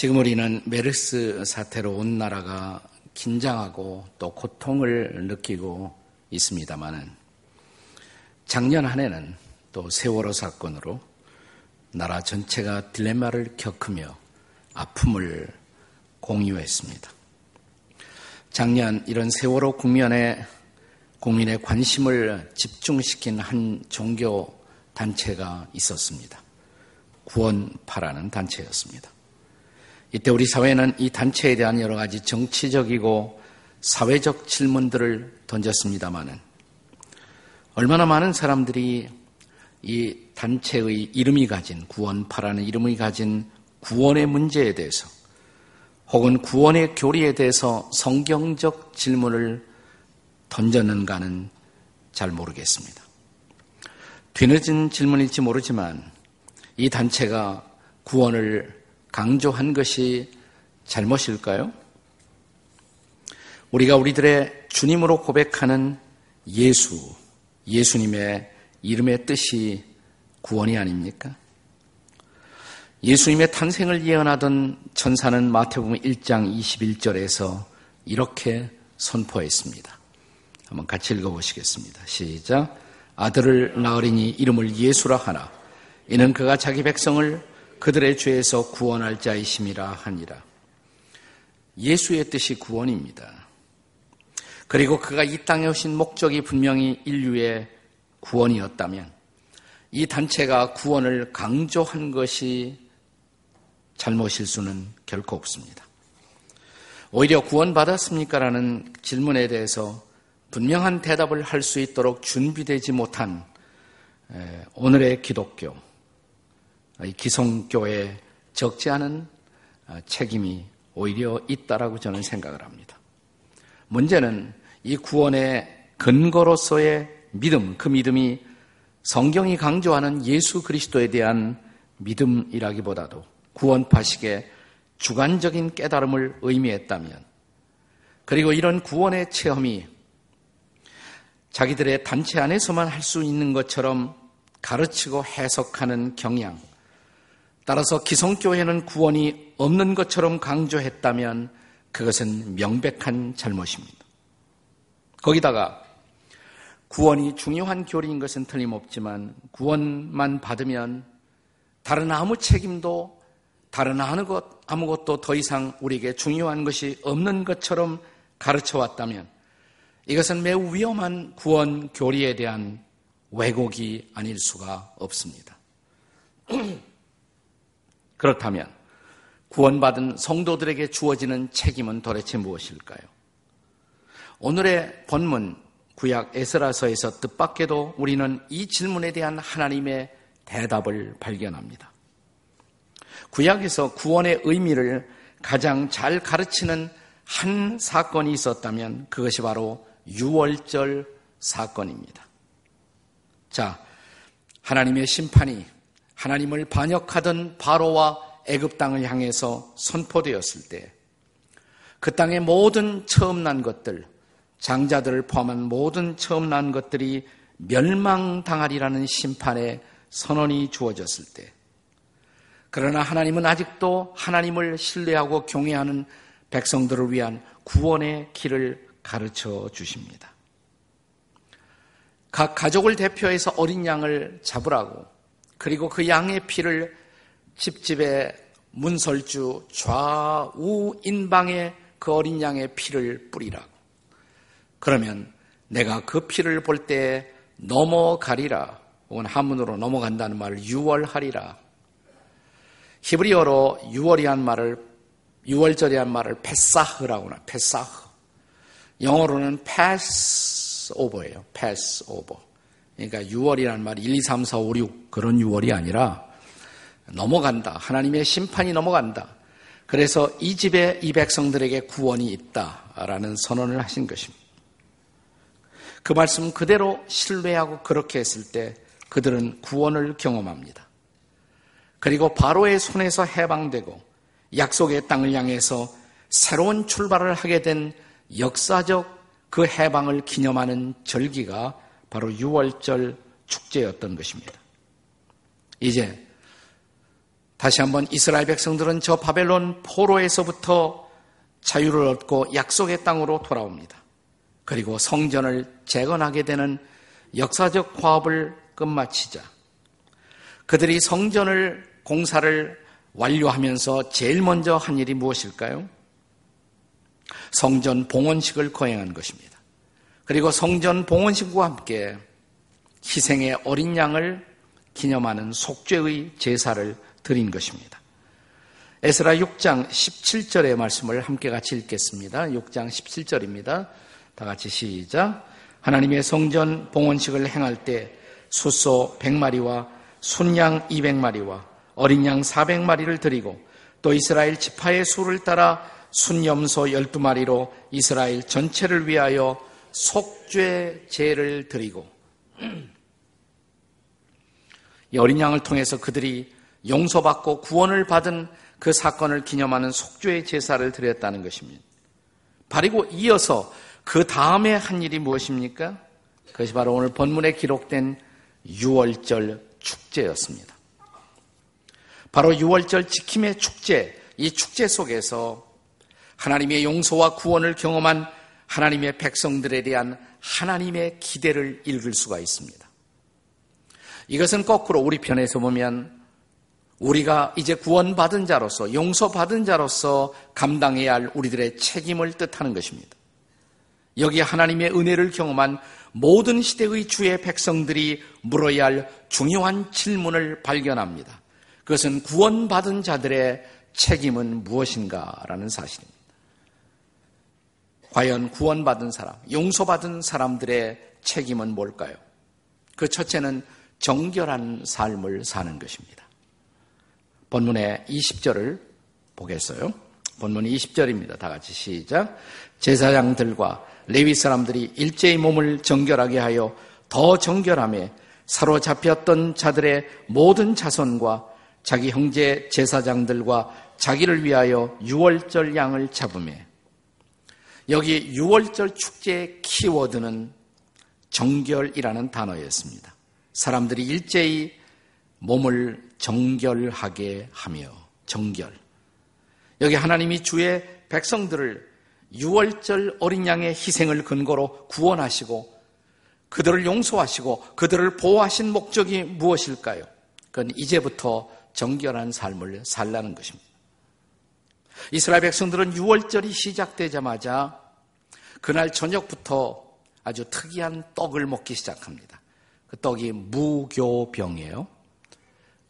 지금 우리는 메르스 사태로 온 나라가 긴장하고 또 고통을 느끼고 있습니다만은 작년 한 해는 또 세월호 사건으로 나라 전체가 딜레마를 겪으며 아픔을 공유했습니다. 작년 이런 세월호 국면에 국민의 관심을 집중시킨 한 종교 단체가 있었습니다. 구원파라는 단체였습니다. 이때 우리 사회는 이 단체에 대한 여러 가지 정치적이고 사회적 질문들을 던졌습니다마는 얼마나 많은 사람들이 이 단체의 이름이 가진 구원파라는 이름이 가진 구원의 문제에 대해서 혹은 구원의 교리에 대해서 성경적 질문을 던졌는가는 잘 모르겠습니다. 뒤늦은 질문일지 모르지만 이 단체가 구원을 강조한 것이 잘못일까요? 우리가 우리들의 주님으로 고백하는 예수, 예수님의 이름의 뜻이 구원이 아닙니까? 예수님의 탄생을 예언하던 천사는 마태복음 1장 21절에서 이렇게 선포했습니다. 한번 같이 읽어보시겠습니다. 시작. 아들을 낳으리니 이름을 예수라 하나. 이는 그가 자기 백성을 그들의 죄에서 구원할 자이심이라 하니라. 예수의 뜻이 구원입니다. 그리고 그가 이 땅에 오신 목적이 분명히 인류의 구원이었다면 이 단체가 구원을 강조한 것이 잘못일 수는 결코 없습니다. 오히려 구원받았습니까? 라는 질문에 대해서 분명한 대답을 할 수 있도록 준비되지 못한 오늘의 기독교, 기성교에 적지 않은 어, 책임이 오히려 있다라고 저는 생각을 합니다. 문제는 이 구원의 근거로서의 믿음, 그 믿음이 성경이 강조하는 예수 그리스도에 대한 믿음이라기보다도 구원파식의 주관적인 깨달음을 의미했다면, 그리고 이런 구원의 체험이 자기들의 단체 안에서만 할 수 있는 것처럼 가르치고 해석하는 경향, 따라서 기성교회는 구원이 없는 것처럼 강조했다면 그것은 명백한 잘못입니다. 거기다가 구원이 중요한 교리인 것은 틀림없지만 구원만 받으면 다른 아무 책임도 다른 아무 것, 아무것도 더 이상 우리에게 중요한 것이 없는 것처럼 가르쳐 왔다면 이것은 매우 위험한 구원 교리에 대한 왜곡이 아닐 수가 없습니다. 그렇다면 구원받은 성도들에게 주어지는 책임은 도대체 무엇일까요? 오늘의 본문 구약 에스라서에서 뜻밖에도 우리는 이 질문에 대한 하나님의 대답을 발견합니다. 구약에서 구원의 의미를 가장 잘 가르치는 한 사건이 있었다면 그것이 바로 유월절 사건입니다. 자, 하나님의 심판이 하나님을 반역하던 바로와 애굽 땅을 향해서 선포되었을 때 그 땅의 모든 처음 난 것들, 장자들을 포함한 모든 처음 난 것들이 멸망당하리라는 심판의 선언이 주어졌을 때 그러나 하나님은 아직도 하나님을 신뢰하고 경외하는 백성들을 위한 구원의 길을 가르쳐 주십니다. 각 가족을 대표해서 어린 양을 잡으라고 그리고 그 양의 피를 집집에 문설주 좌우 인방에 그 어린 양의 피를 뿌리라. 그러면 내가 그 피를 볼때 넘어가리라. 혹은 한문으로 넘어간다는 말을 유월하리라. 히브리어로 유월이란 말을 유월절이란 말을 페사흐라고 하나. 페사흐. 영어로는 pass over. 그러니까 6월이라는 말이 1, 2, 3, 4, 5, 6 그런 6월이 아니라 넘어간다. 하나님의 심판이 넘어간다. 그래서 이 집에 이 백성들에게 구원이 있다라는 선언을 하신 것입니다. 그 말씀 그대로 신뢰하고 그렇게 했을 때 그들은 구원을 경험합니다. 그리고 바로의 손에서 해방되고 약속의 땅을 향해서 새로운 출발을 하게 된 역사적 그 해방을 기념하는 절기가 바로 6월절 축제였던 것입니다. 이제 다시 한번 이스라엘 백성들은 저 바벨론 포로에서부터 자유를 얻고 약속의 땅으로 돌아옵니다. 그리고 성전을 재건하게 되는 역사적 화합을 끝마치자 그들이 성전을 공사를 완료하면서 제일 먼저 한 일이 무엇일까요? 성전 봉헌식을 거행한 것입니다. 그리고 성전 봉헌식과 함께 희생의 어린 양을 기념하는 속죄의 제사를 드린 것입니다. 에스라 6장 17절의 말씀을 함께 같이 읽겠습니다. 6장 17절입니다. 다 같이 시작. 하나님의 성전 봉헌식을 행할 때 숫소 100마리와 순양 200마리와 어린 양 400마리를 드리고 또 이스라엘 지파의 수를 따라 순염소 12마리로 이스라엘 전체를 위하여 속죄 제를 드리고 이 어린 양을 통해서 그들이 용서받고 구원을 받은 그 사건을 기념하는 속죄의 제사를 드렸다는 것입니다. 바리고 이어서 그 다음에 한 일이 무엇입니까? 그것이 바로 오늘 본문에 기록된 6월절 축제였습니다. 바로 6월절 지킴의 축제, 이 축제 속에서 하나님의 용서와 구원을 경험한 하나님의 백성들에 대한 하나님의 기대를 읽을 수가 있습니다. 이것은 거꾸로 우리 편에서 보면 우리가 이제 구원받은 자로서 용서받은 자로서 감당해야 할 우리들의 책임을 뜻하는 것입니다. 여기 하나님의 은혜를 경험한 모든 시대의 주의 백성들이 물어야 할 중요한 질문을 발견합니다. 그것은 구원받은 자들의 책임은 무엇인가라는 사실입니다. 과연 구원받은 사람, 용서받은 사람들의 책임은 뭘까요? 그 첫째는 정결한 삶을 사는 것입니다. 본문의 20절을 보겠어요. 본문 20절입니다. 다 같이 시작. 제사장들과 레위 사람들이 일제히 몸을 정결하게 하여 더 정결함에 사로잡혔던 자들의 모든 자손과 자기 형제 제사장들과 자기를 위하여 유월절 양을 잡음에 여기 유월절 축제의 키워드는 정결이라는 단어였습니다. 사람들이 일제히 몸을 정결하게 하며 정결. 여기 하나님이 주의 백성들을 유월절 어린 양의 희생을 근거로 구원하시고 그들을 용서하시고 그들을 보호하신 목적이 무엇일까요? 그건 이제부터 정결한 삶을 살라는 것입니다. 이스라엘 백성들은 유월절이 시작되자마자 그날 저녁부터 아주 특이한 떡을 먹기 시작합니다. 그 떡이 무교병이에요.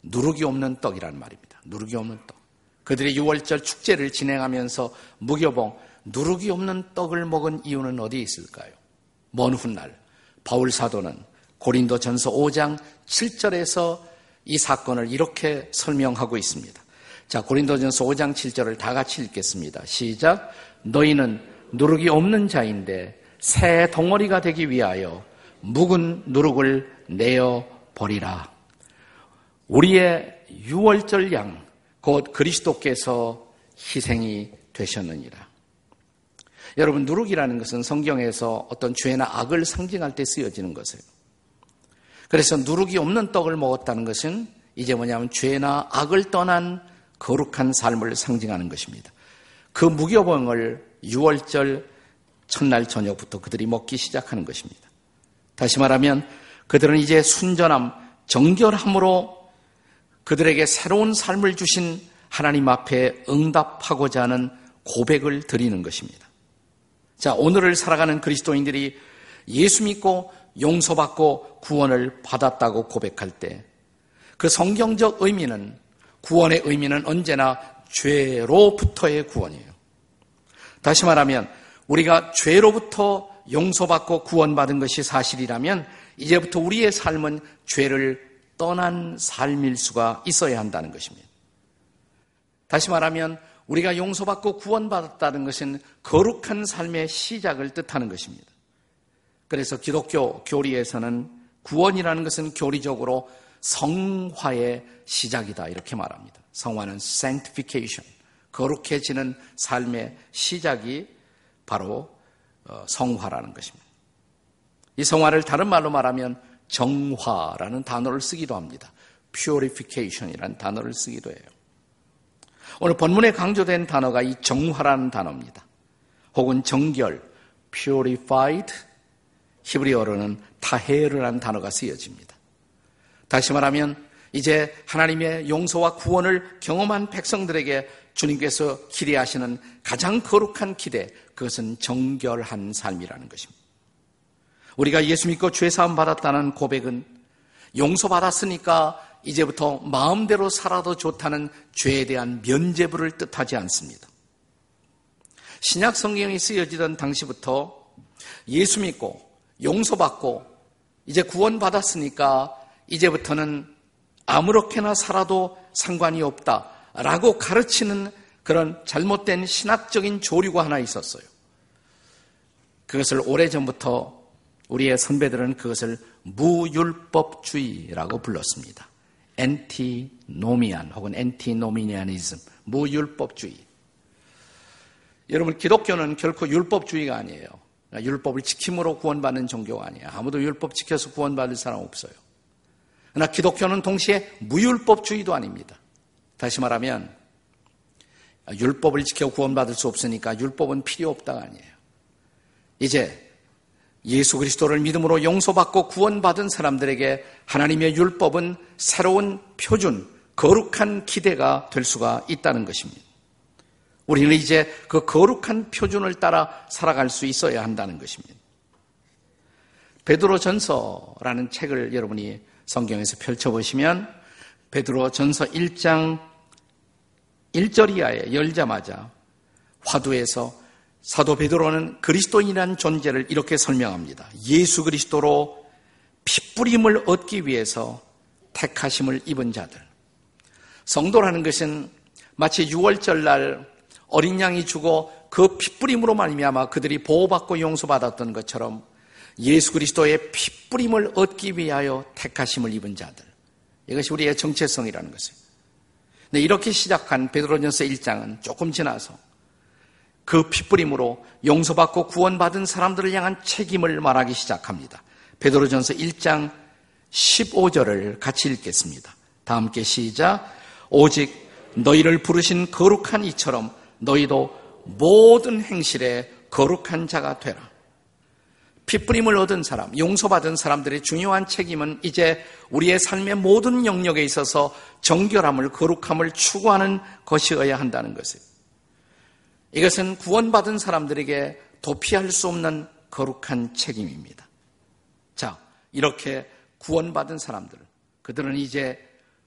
누룩이 없는 떡이란 말입니다. 누룩이 없는 떡. 그들이 6월절 축제를 진행하면서 무교봉, 누룩이 없는 떡을 먹은 이유는 어디에 있을까요? 먼 훗날 바울 사도는 고린도 전서 5장 7절에서 이 사건을 이렇게 설명하고 있습니다. 자, 고린도전서 5장 7절을 다 같이 읽겠습니다. 시작. 너희는 누룩이 없는 자인데 새 덩어리가 되기 위하여 묵은 누룩을 내어 버리라. 우리의 유월절 양, 곧 그리스도께서 희생이 되셨느니라. 여러분, 누룩이라는 것은 성경에서 어떤 죄나 악을 상징할 때 쓰여지는 것이에요. 그래서 누룩이 없는 떡을 먹었다는 것은 이제 뭐냐면 죄나 악을 떠난 거룩한 삶을 상징하는 것입니다. 그 무교봉을 6월절 첫날 저녁부터 그들이 먹기 시작하는 것입니다. 다시 말하면 그들은 이제 순전함, 정결함으로 그들에게 새로운 삶을 주신 하나님 앞에 응답하고자 하는 고백을 드리는 것입니다. 자, 오늘을 살아가는 그리스도인들이 예수 믿고 용서받고 구원을 받았다고 고백할 때 그 성경적 의미는 구원의 의미는 언제나 죄로부터의 구원이에요. 다시 말하면 우리가 죄로부터 용서받고 구원받은 것이 사실이라면 이제부터 우리의 삶은 죄를 떠난 삶일 수가 있어야 한다는 것입니다. 다시 말하면 우리가 용서받고 구원받았다는 것은 거룩한 삶의 시작을 뜻하는 것입니다. 그래서 기독교 교리에서는 구원이라는 것은 교리적으로 성화의 시작이다 이렇게 말합니다. 성화는 sanctification, 거룩해지는 삶의 시작이 바로 어, 성화라는 것입니다. 이 성화를 다른 말로 말하면 정화라는 단어를 쓰기도 합니다. purification이라는 단어를 쓰기도 해요. 오늘 본문에 강조된 단어가 이 정화라는 단어입니다. 혹은 정결, purified, 히브리어로는 타헤르라는 단어가 쓰여집니다. 다시 말하면 이제 하나님의 용서와 구원을 경험한 백성들에게 주님께서 기대하시는 가장 거룩한 기대, 그것은 정결한 삶이라는 것입니다. 우리가 예수 믿고 죄사함 받았다는 고백은 용서받았으니까 이제부터 마음대로 살아도 좋다는 죄에 대한 면죄부를 뜻하지 않습니다. 신약 성경이 쓰여지던 당시부터 예수 믿고 용서받고 이제 구원받았으니까 이제부터는 아무렇게나 살아도 상관이 없다라고 가르치는 그런 잘못된 신학적인 조류가 하나 있었어요. 그것을 오래전부터 우리의 선배들은 그것을 무율법주의라고 불렀습니다. 엔티노미안 혹은 엔티노미니아니즘, 무율법주의. 여러분, 기독교는 결코 율법주의가 아니에요. 율법을 지킴으로 구원받는 종교가 아니에요. 아무도 율법 지켜서 구원받을 사람 없어요. 그러나 기독교는 동시에 무율법주의도 아닙니다. 다시 말하면 율법을 지켜 구원받을 수 없으니까 율법은 필요 없다가 아니에요. 이제 예수 그리스도를 믿음으로 용서받고 구원받은 사람들에게 하나님의 율법은 새로운 표준, 거룩한 기대가 될 수가 있다는 것입니다. 우리는 이제 그 거룩한 표준을 따라 살아갈 수 있어야 한다는 것입니다. 베드로 전서라는 책을 여러분이 성경에서 펼쳐보시면 베드로 전서 1장 1절 이하에 열자마자 화두에서 사도 베드로는 그리스도인이라는 존재를 이렇게 설명합니다. 예수 그리스도로 핏뿌림을 얻기 위해서 택하심을 입은 자들. 성도라는 것은 마치 6월절 날 어린 양이 죽어 그 핏뿌림으로 말미암아 그들이 보호받고 용서받았던 것처럼 예수 그리스도의 핏뿌림을 얻기 위하여 택하심을 입은 자들. 이것이 우리의 정체성이라는 것이에요. 네, 이렇게 시작한 베드로전서 1장은 조금 지나서 그 핏부림으로 용서받고 구원받은 사람들을 향한 책임을 말하기 시작합니다. 베드로전서 1장 15절을 같이 읽겠습니다. 다 함께 시작. 오직 너희를 부르신 거룩한 이처럼 너희도 모든 행실에 거룩한 자가 되라. 핏부림을 얻은 사람, 용서받은 사람들의 중요한 책임은 이제 우리의 삶의 모든 영역에 있어서 정결함을, 거룩함을 추구하는 것이어야 한다는 것이에요. 이것은 구원받은 사람들에게 도피할 수 없는 거룩한 책임입니다. 자, 이렇게 구원받은 사람들, 그들은 이제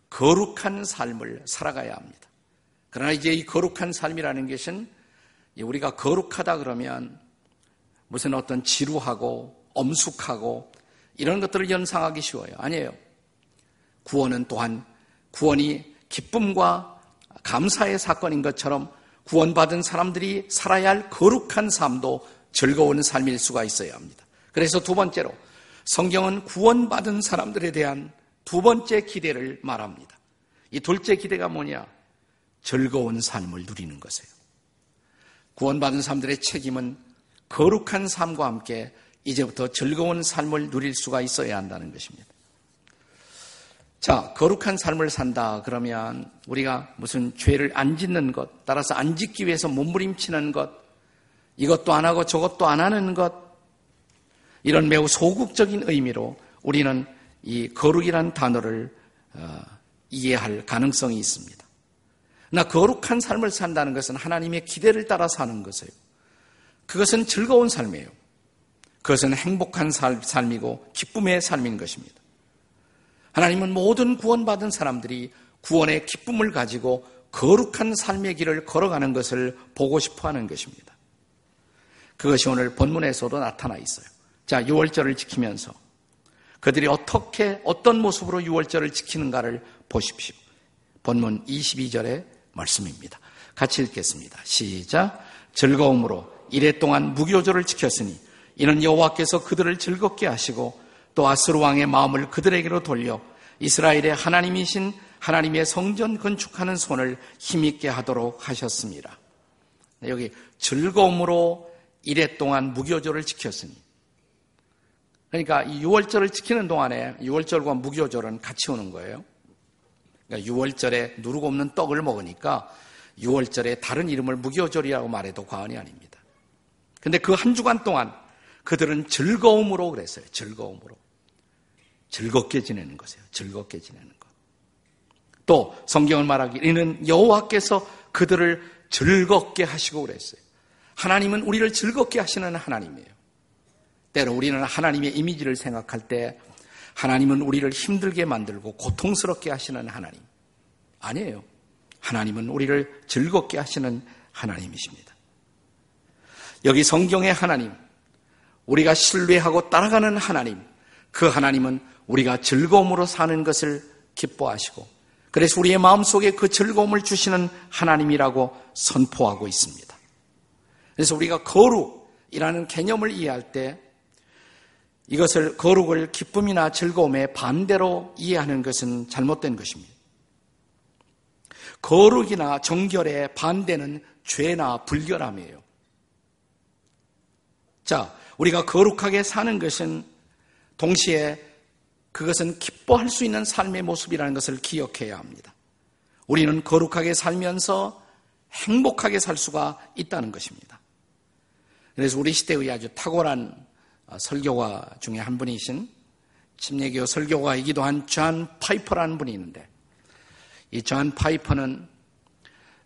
거룩한 삶을 살아가야 합니다. 그러나 이제 이 거룩한 삶이라는 것은 우리가 거룩하다 그러면 무슨 어떤 지루하고 엄숙하고 이런 것들을 연상하기 쉬워요. 아니에요. 구원은 또한 구원이 기쁨과 감사의 사건인 것처럼 구원받은 사람들이 살아야 할 거룩한 삶도 즐거운 삶일 수가 있어야 합니다. 그래서 두 번째로 성경은 구원받은 사람들에 대한 두 번째 기대를 말합니다. 이 둘째 기대가 뭐냐? 즐거운 삶을 누리는 것이에요. 구원받은 사람들의 책임은 거룩한 삶과 함께 이제부터 즐거운 삶을 누릴 수가 있어야 한다는 것입니다. 자, 거룩한 삶을 산다 그러면 우리가 무슨 죄를 안 짓는 것, 따라서 안 짓기 위해서 몸부림치는 것, 이것도 안 하고 저것도 안 하는 것, 이런 매우 소극적인 의미로 우리는 이 거룩이란 단어를 어, 이해할 가능성이 있습니다. 나 거룩한 삶을 산다는 것은 하나님의 기대를 따라 사는 것이에요. 그것은 즐거운 삶이에요. 그것은 행복한 삶이고 기쁨의 삶인 것입니다. 하나님은 모든 구원받은 사람들이 구원의 기쁨을 가지고 거룩한 삶의 길을 걸어가는 것을 보고 싶어 하는 것입니다. 그것이 오늘 본문에서도 나타나 있어요. 자, 6월절을 지키면서 그들이 어떻게, 어떤 모습으로 6월절을 지키는가를 보십시오. 본문 22절의 말씀입니다. 같이 읽겠습니다. 시작. 즐거움으로 이래 동안 무교절을 지켰으니 이는 여호와께서 그들을 즐겁게 하시고 또 아스루 왕의 마음을 그들에게로 돌려 이스라엘의 하나님이신 하나님의 성전 건축하는 손을 힘있게 하도록 하셨습니다. 여기 즐거움으로 이래 동안 무교절을 지켰으니 그러니까 이 6월절을 지키는 동안에 6월절과 무교절은 같이 오는 거예요. 그러니까 6월절에 누르고 없는 떡을 먹으니까 6월절에 다른 이름을 무교절이라고 말해도 과언이 아닙니다. 근데 그 한 주간 동안 그들은 즐거움으로 그랬어요. 즐거움으로. 즐겁게 지내는 것이에요. 즐겁게 지내는 것. 또 성경을 말하기 이는 여호와께서 그들을 즐겁게 하시고 그랬어요. 하나님은 우리를 즐겁게 하시는 하나님이에요. 때로 우리는 하나님의 이미지를 생각할 때 하나님은 우리를 힘들게 만들고 고통스럽게 하시는 하나님. 아니에요. 하나님은 우리를 즐겁게 하시는 하나님이십니다. 여기 성경의 하나님, 우리가 신뢰하고 따라가는 하나님, 그 하나님은 우리가 즐거움으로 사는 것을 기뻐하시고, 그래서 우리의 마음속에 그 즐거움을 주시는 하나님이라고 선포하고 있습니다. 그래서 우리가 거룩이라는 개념을 이해할 때 이것을 거룩을 기쁨이나 즐거움의 반대로 이해하는 것은 잘못된 것입니다. 거룩이나 정결의 반대는 죄나 불결함이에요. 자, 우리가 거룩하게 사는 것은 동시에 그것은 기뻐할 수 있는 삶의 모습이라는 것을 기억해야 합니다. 우리는 거룩하게 살면서 행복하게 살 수가 있다는 것입니다. 그래서 우리 시대의 아주 탁월한 어, 설교가 중에 한 분이신 침례교 설교가이기도 한 존 파이퍼라는 분이 있는데 이 존 파이퍼는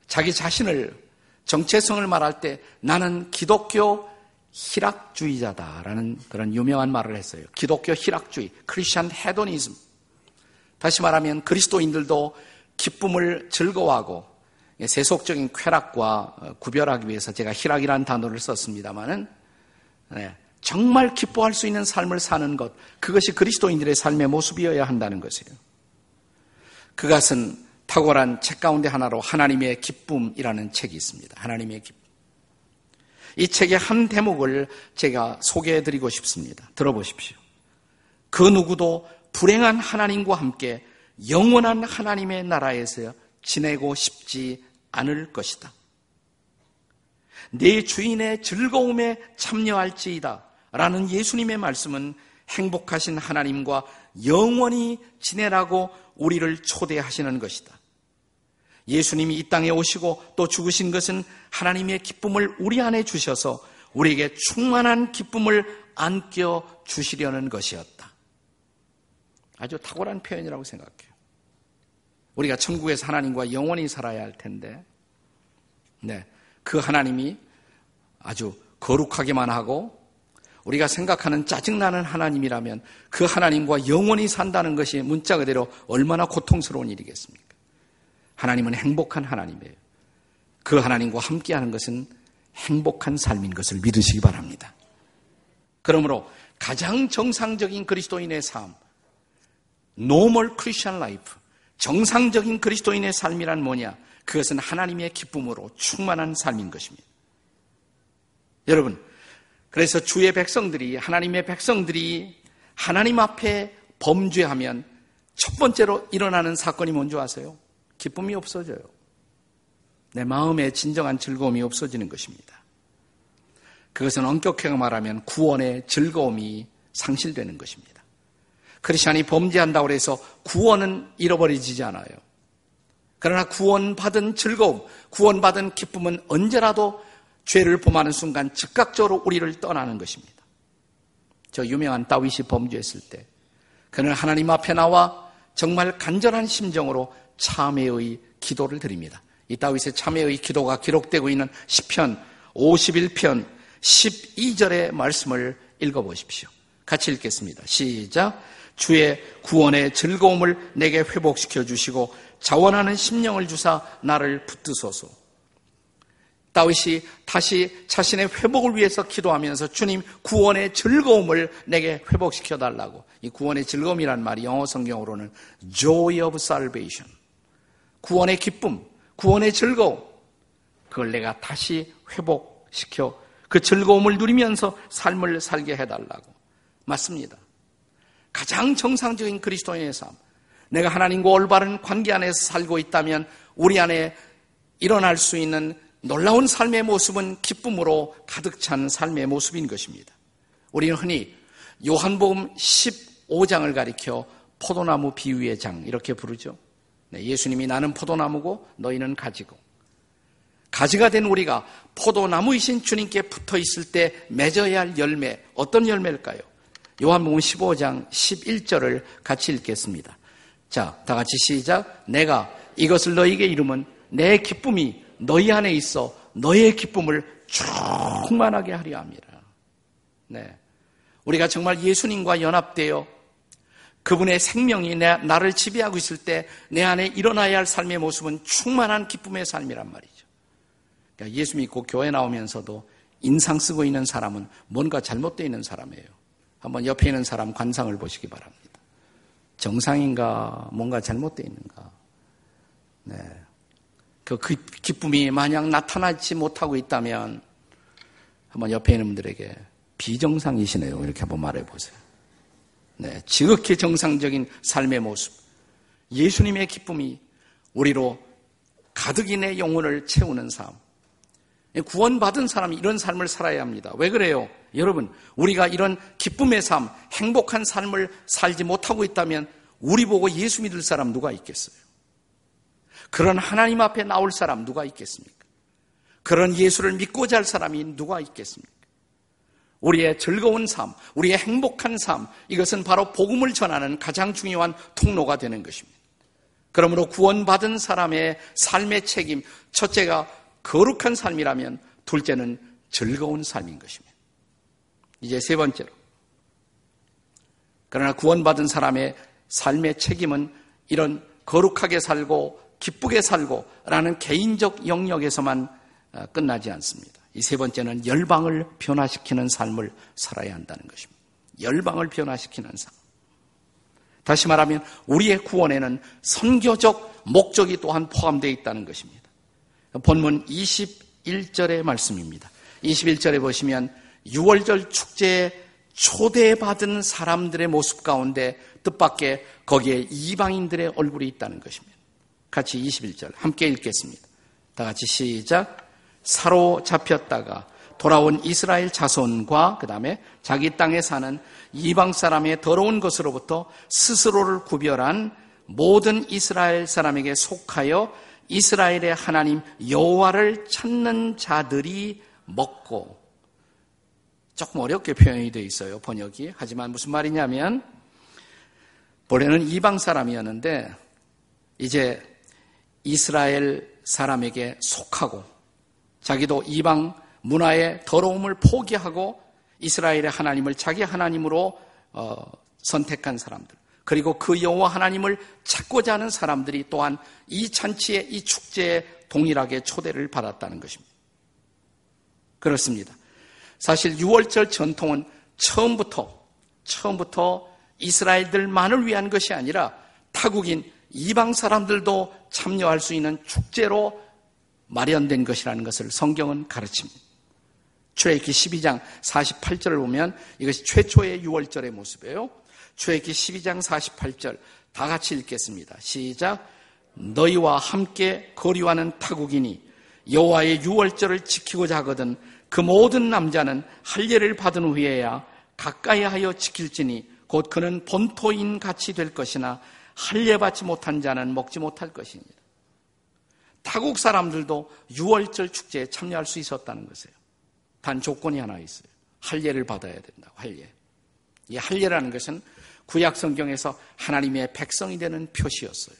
자기 자신을 정체성을 말할 때 나는 기독교 희락주의자다라는 그런 유명한 말을 했어요. 기독교 희락주의, Christian Hedonism. 다시 말하면 그리스도인들도 기쁨을 즐거워하고 세속적인 쾌락과 어, 구별하기 위해서 제가 희락이라는 단어를 썼습니다만은 네, 정말 기뻐할 수 있는 삶을 사는 것, 그것이 그리스도인들의 삶의 모습이어야 한다는 것이에요. 그것은 탁월한 책 가운데 하나로 하나님의 기쁨이라는 책이 있습니다. 하나님의 기쁨. 이 책의 한 대목을 제가 소개해 드리고 싶습니다. 들어보십시오. 그 누구도 불행한 하나님과 함께 영원한 하나님의 나라에서 지내고 싶지 않을 것이다. 내 주인의 즐거움에 참여할지이다. 라는 예수님의 말씀은 행복하신 하나님과 영원히 지내라고 우리를 초대하시는 것이다. 예수님이 이 땅에 오시고 또 죽으신 것은 하나님의 기쁨을 우리 안에 주셔서 우리에게 충만한 기쁨을 안겨 주시려는 것이었다. 아주 탁월한 표현이라고 생각해요. 우리가 천국에서 하나님과 영원히 살아야 할 텐데, 네. 그 하나님이 아주 거룩하게만 하고 우리가 생각하는 짜증나는 하나님이라면 그 하나님과 영원히 산다는 것이 문자 그대로 얼마나 고통스러운 일이겠습니까? 하나님은 행복한 하나님이에요. 그 하나님과 함께하는 것은 행복한 삶인 것을 믿으시기 바랍니다. 그러므로 가장 정상적인 그리스도인의 삶, normal Christian life, 정상적인 그리스도인의 삶이란 뭐냐? 그것은 하나님의 기쁨으로 충만한 삶인 것입니다. 여러분, 그래서 주의 백성들이, 하나님의 백성들이 하나님 앞에 범죄하면 첫 번째로 일어나는 사건이 뭔지 아세요? 기쁨이 없어져요. 내 마음에 진정한 즐거움이 없어지는 것입니다. 그것은 엄격하게 말하면 구원의 즐거움이 상실되는 것입니다. 크리스천이 범죄한다고 해서 구원은 잃어버리지 않아요. 그러나 구원받은 즐거움, 구원받은 기쁨은 언제라도 죄를 범하는 순간 즉각적으로 우리를 떠나는 것입니다. 저 유명한 다윗이 범죄했을 때 그는 하나님 앞에 나와 정말 간절한 심정으로 참회의 기도를 드립니다. 이 다윗의 참회의 기도가 기록되고 있는 10편 51편 12절의 말씀을 읽어보십시오. 같이 읽겠습니다. 시작. 주의 구원의 즐거움을 내게 회복시켜 주시고 자원하는 심령을 주사 나를 붙드소서. 다윗이 다시 자신의 회복을 위해서 기도하면서 주님 구원의 즐거움을 내게 회복시켜 달라고. 이 구원의 즐거움이란 말이 영어 성경으로는 joy of salvation. 구원의 기쁨, 구원의 즐거움. 그걸 내가 다시 회복시켜 그 즐거움을 누리면서 삶을 살게 해달라고. 맞습니다. 가장 정상적인 그리스도인의 삶. 내가 하나님과 올바른 관계 안에서 살고 있다면 우리 안에 일어날 수 있는 놀라운 삶의 모습은 기쁨으로 가득 찬 삶의 모습인 것입니다. 우리는 흔히 요한복음 15장을 가리켜 포도나무 비유의 장 이렇게 부르죠. 네, 예수님이 나는 포도나무고 너희는 가지고 가지가 된 우리가 포도나무이신 주님께 붙어 있을 때 맺어야 할 열매, 어떤 열매일까요? 요한복음 15장 11절을 같이 읽겠습니다. 자, 다 같이 시작. 내가 이것을 너에게 이름은 내 기쁨이 너희 안에 있어 너의 기쁨을 충만하게 하려 합니다. 네. 우리가 정말 예수님과 연합되어 그분의 생명이 내, 나를 지배하고 있을 때 내 안에 일어나야 할 삶의 모습은 충만한 기쁨의 삶이란 말이죠. 그러니까 예수 믿고 교회 나오면서도 인상 쓰고 있는 사람은 뭔가 잘못되어 있는 사람이에요. 한번 옆에 있는 사람 관상을 보시기 바랍니다. 정상인가, 뭔가 잘못되어 있는가. 네. 그 기쁨이 만약 나타나지 못하고 있다면 한번 옆에 있는 분들에게 비정상이시네요. 이렇게 한번 말해 보세요. 네. 지극히 정상적인 삶의 모습. 예수님의 기쁨이 우리로 가득이 내 영혼을 채우는 삶. 구원받은 사람이 이런 삶을 살아야 합니다. 왜 그래요? 여러분, 우리가 이런 기쁨의 삶, 행복한 삶을 살지 못하고 있다면 우리 보고 예수 믿을 사람 누가 있겠어요? 그런 하나님 앞에 나올 사람 누가 있겠습니까? 그런 예수를 믿고자 할 사람이 누가 있겠습니까? 우리의 즐거운 삶, 우리의 행복한 삶, 이것은 바로 복음을 전하는 가장 중요한 통로가 되는 것입니다. 그러므로 구원받은 사람의 삶의 책임, 첫째가 거룩한 삶이라면 둘째는 즐거운 삶인 것입니다. 이제 세 번째로. 그러나 구원받은 사람의 삶의 책임은 이런 거룩하게 살고 기쁘게 살고 라는 개인적 영역에서만 어, 끝나지 않습니다. 이 세 번째는 열방을 변화시키는 삶을 살아야 한다는 것입니다. 열방을 변화시키는 삶. 다시 말하면 우리의 구원에는 선교적 목적이 또한 포함되어 있다는 것입니다. 본문 21절의 말씀입니다. 21절에 보시면 6월절 축제에 초대받은 사람들의 모습 가운데 뜻밖의 거기에 이방인들의 얼굴이 있다는 것입니다. 같이 21절 함께 읽겠습니다. 다 같이 시작. 사로잡혔다가 돌아온 이스라엘 자손과 그 다음에 자기 땅에 사는 이방 사람의 더러운 것으로부터 스스로를 구별한 모든 이스라엘 사람에게 속하여 이스라엘의 하나님 여호와를 찾는 자들이 먹고 조금 어렵게 표현이 되어 있어요 번역이. 하지만 무슨 말이냐면 본래는 이방 사람이었는데 이제 이스라엘 사람에게 속하고 자기도 이방 문화의 더러움을 포기하고 이스라엘의 하나님을 자기 하나님으로 어, 선택한 사람들 그리고 그 여호와 하나님을 찾고자 하는 사람들이 또한 이 잔치에 이 축제에 동일하게 초대를 받았다는 것입니다. 그렇습니다. 사실 6월절 전통은 처음부터 처음부터 이스라엘들만을 위한 것이 아니라 타국인 이방 사람들도 참여할 수 있는 축제로 마련된 것이라는 것을 성경은 가르칩니다. 출애굽기 12장 48절을 보면 이것이 최초의 6월절의 모습이에요. 출애굽기 12장 48절 다 같이 읽겠습니다. 시작. 너희와 함께 거리와는 타국이니 여호와의 유월절을 지키고자 하거든 그 모든 남자는 할례를 받은 후에야 가까이 하여 지킬지니 곧 그는 본토인 같이 될 것이나 할례 받지 못한 자는 먹지 못할 것입니다. 타국 사람들도 유월절 축제에 참여할 수 있었다는 것이에요. 단 조건이 하나 있어요. 할례를 받아야 된다고 할례. 이 할례라는 것은 구약 성경에서 하나님의 백성이 되는 표시였어요.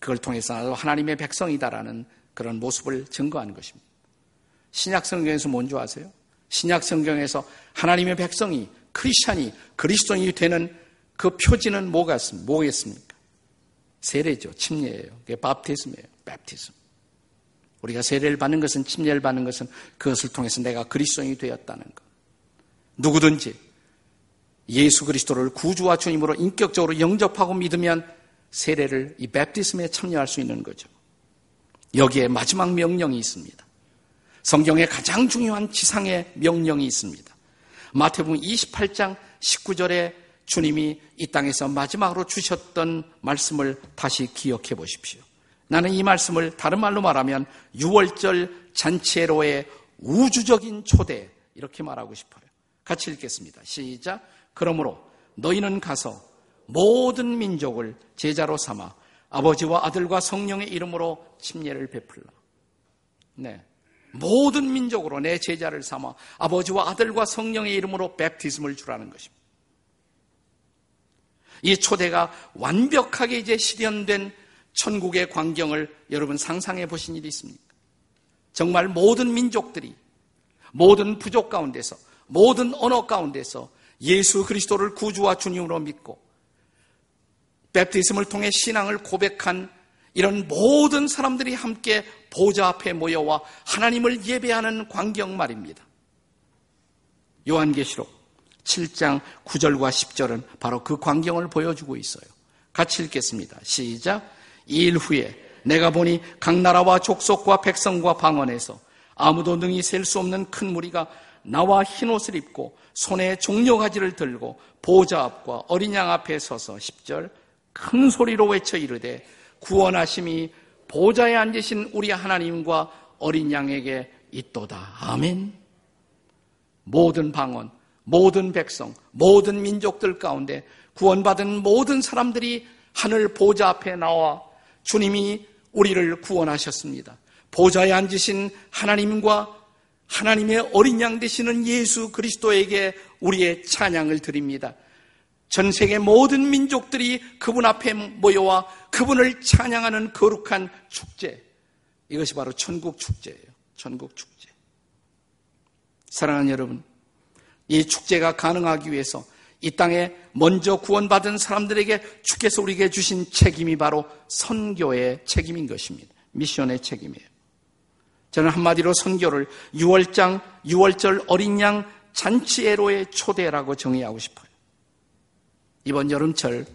그걸 통해서 나도 하나님의 백성이다라는 그런 모습을 증거하는 것입니다. 신약 성경에서 뭔지 아세요? 신약 성경에서 하나님의 백성이 크리스찬이 그리스도인이 되는 그 표지는 뭐겠습니까? 세례죠. 침례예요. 그게 밥티즘이에요. 밥티즘. 우리가 세례를 받는 것은 침례를 받는 것은 그것을 통해서 내가 그리스도인이 되었다는 것. 누구든지 예수 그리스도를 구주와 주님으로 인격적으로 영접하고 믿으면 세례를 이 베프티즘에 참여할 수 있는 거죠. 여기에 마지막 명령이 있습니다. 성경에 가장 중요한 지상의 명령이 있습니다. 마태복음 28장 19절에 주님이 이 땅에서 마지막으로 주셨던 말씀을 다시 기억해 보십시오. 나는 이 말씀을 다른 말로 말하면 6월절 잔치로의 우주적인 초대 이렇게 말하고 싶어요. 같이 읽겠습니다. 시작. 그러므로 너희는 가서 모든 민족을 제자로 삼아 아버지와 아들과 성령의 이름으로 침례를 베풀라. 네. 모든 민족으로 내 제자를 삼아 아버지와 아들과 성령의 이름으로 베프티즘을 주라는 것입니다. 이 초대가 완벽하게 이제 실현된 천국의 광경을 여러분 상상해 보신 일이 있습니까? 정말 모든 민족들이 모든 부족 가운데서 모든 언어 가운데서 예수 그리스도를 구주와 주님으로 믿고 베프티즘을 통해 신앙을 고백한 이런 모든 사람들이 함께 보좌 앞에 모여와 하나님을 예배하는 광경 말입니다. 요한계시록 7장 9절과 10절은 바로 그 광경을 보여주고 있어요. 같이 읽겠습니다. 시작. 이 일 후에 내가 보니 각 나라와 족속과 백성과 방언에서 아무도 능히 셀 수 없는 큰 무리가 나와 흰 옷을 입고 손에 종려가지를 들고 보좌 앞과 어린 양 앞에 서서 10절 큰 소리로 외쳐 이르되 구원하심이 보좌에 앉으신 우리 하나님과 어린 양에게 있도다. 아멘. 모든 방언, 모든 백성, 모든 민족들 가운데 구원받은 모든 사람들이 하늘 보좌 앞에 나와 주님이 우리를 구원하셨습니다. 보좌에 앉으신 하나님과 하나님의 어린 양 되시는 예수 그리스도에게 우리의 찬양을 드립니다. 전 세계 모든 민족들이 그분 앞에 모여와 그분을 찬양하는 거룩한 축제. 이것이 바로 천국 축제예요. 천국 축제. 사랑하는 여러분, 이 축제가 가능하기 위해서 이 땅에 먼저 구원받은 사람들에게 주께서 우리에게 주신 책임이 바로 선교의 책임인 것입니다. 미션의 책임이에요. 저는 한마디로 선교를 6월장, 6월절 어린 양 잔치애로의 초대라고 정의하고 싶어요. 이번 여름철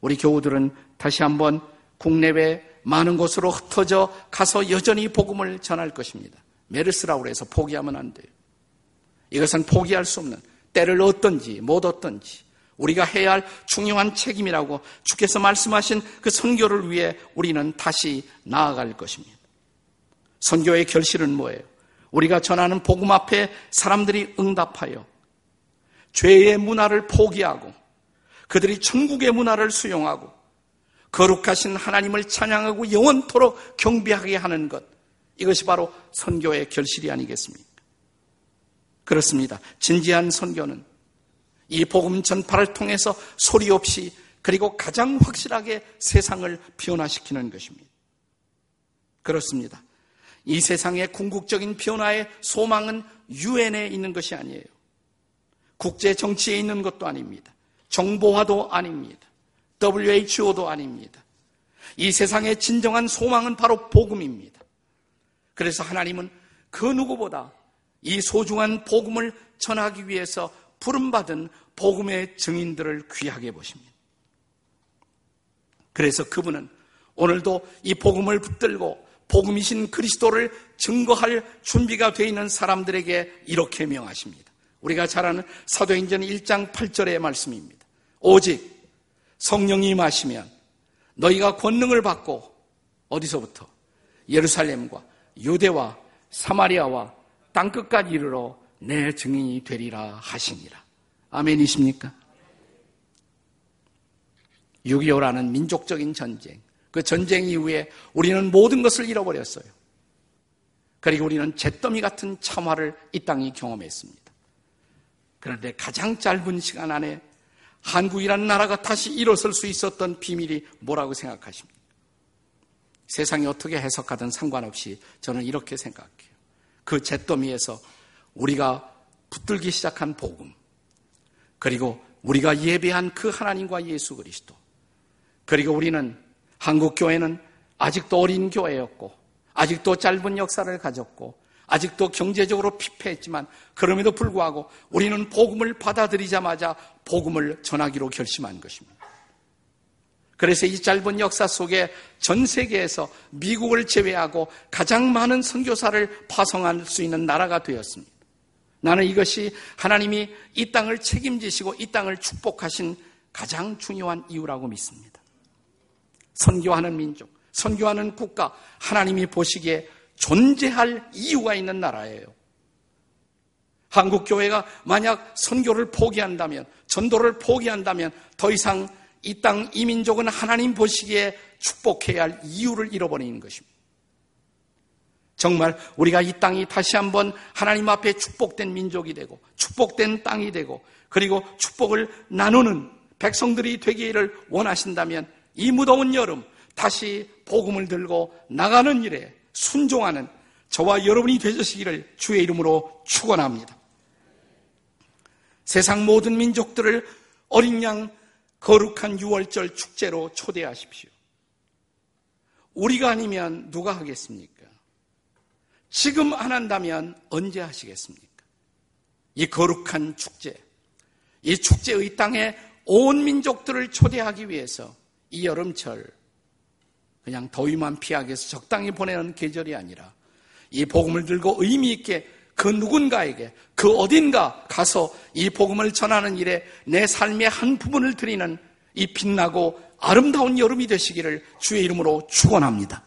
우리 교우들은 다시 한번 국내외 많은 곳으로 흩어져 가서 여전히 복음을 전할 것입니다. 메르스라고 해서 포기하면 안 돼요. 이것은 포기할 수 없는 때를 얻든지 못 얻든지 우리가 해야 할 중요한 책임이라고 주께서 말씀하신 그 선교를 위해 우리는 다시 나아갈 것입니다. 선교의 결실은 뭐예요? 우리가 전하는 복음 앞에 사람들이 응답하여 죄의 문화를 포기하고 그들이 천국의 문화를 수용하고 거룩하신 하나님을 찬양하고 영원토록 경배하게 하는 것. 이것이 바로 선교의 결실이 아니겠습니까? 그렇습니다. 진지한 선교는 이 복음 전파를 통해서 소리 없이 그리고 가장 확실하게 세상을 변화시키는 것입니다. 그렇습니다. 이 세상의 궁극적인 변화의 소망은 유엔에 있는 것이 아니에요. 국제 정치에 있는 것도 아닙니다. 정보화도 아닙니다. WHO도 아닙니다. 이 세상의 진정한 소망은 바로 복음입니다. 그래서 하나님은 그 누구보다 이 소중한 복음을 전하기 위해서 부름받은 복음의 증인들을 귀하게 보십니다. 그래서 그분은 오늘도 이 복음을 붙들고 복음이신 그리스도를 증거할 준비가 되어 있는 사람들에게 이렇게 명하십니다. 우리가 잘 아는 사도행전 1장 8절의 말씀입니다. 오직 성령이 마시면 너희가 권능을 받고 어디서부터 예루살렘과 유대와 사마리아와 땅끝까지 이르러 내 증인이 되리라 하시니라. 아멘이십니까? 6.25라는 민족적인 전쟁. 그 전쟁 이후에 우리는 모든 것을 잃어버렸어요. 그리고 우리는 잿더미 같은 참화를 이 땅이 경험했습니다. 그런데 가장 짧은 시간 안에 한국이라는 나라가 다시 일어설 수 있었던 비밀이 뭐라고 생각하십니까? 세상이 어떻게 해석하든 상관없이 저는 이렇게 생각해요. 그 잿더미에서 우리가 붙들기 시작한 복음, 그리고 우리가 예배한 그 하나님과 예수 그리스도, 그리고 우리는 한국 교회는 아직도 어린 교회였고, 아직도 짧은 역사를 가졌고, 아직도 경제적으로 피폐했지만 그럼에도 불구하고 우리는 복음을 받아들이자마자 복음을 전하기로 결심한 것입니다. 그래서 이 짧은 역사 속에 전 세계에서 미국을 제외하고 가장 많은 선교사를 파송할 수 있는 나라가 되었습니다. 나는 이것이 하나님이 이 땅을 책임지시고 이 땅을 축복하신 가장 중요한 이유라고 믿습니다. 선교하는 민족, 선교하는 국가, 하나님이 보시기에 존재할 이유가 있는 나라예요. 한국 교회가 만약 선교를 포기한다면, 전도를 포기한다면 더 이상 이 땅 이민족은 하나님 보시기에 축복해야 할 이유를 잃어버리는 것입니다. 정말 우리가 이 땅이 다시 한번 하나님 앞에 축복된 민족이 되고 축복된 땅이 되고 그리고 축복을 나누는 백성들이 되기를 원하신다면 이 무더운 여름 다시 복음을 들고 나가는 일에 순종하는 저와 여러분이 되시기를 주의 이름으로 축원합니다. 세상 모든 민족들을 어린 양 거룩한 유월절 축제로 초대하십시오. 우리가 아니면 누가 하겠습니까? 지금 안 한다면 언제 하시겠습니까? 이 거룩한 축제, 이 축제의 땅에 온 민족들을 초대하기 위해서 이 여름철 그냥 더위만 피하기 위해서 적당히 보내는 계절이 아니라 이 복음을 들고 의미 있게 그 누군가에게 그 어딘가 가서 이 복음을 전하는 일에 내 삶의 한 부분을 드리는 이 빛나고 아름다운 여름이 되시기를 주의 이름으로 축원합니다.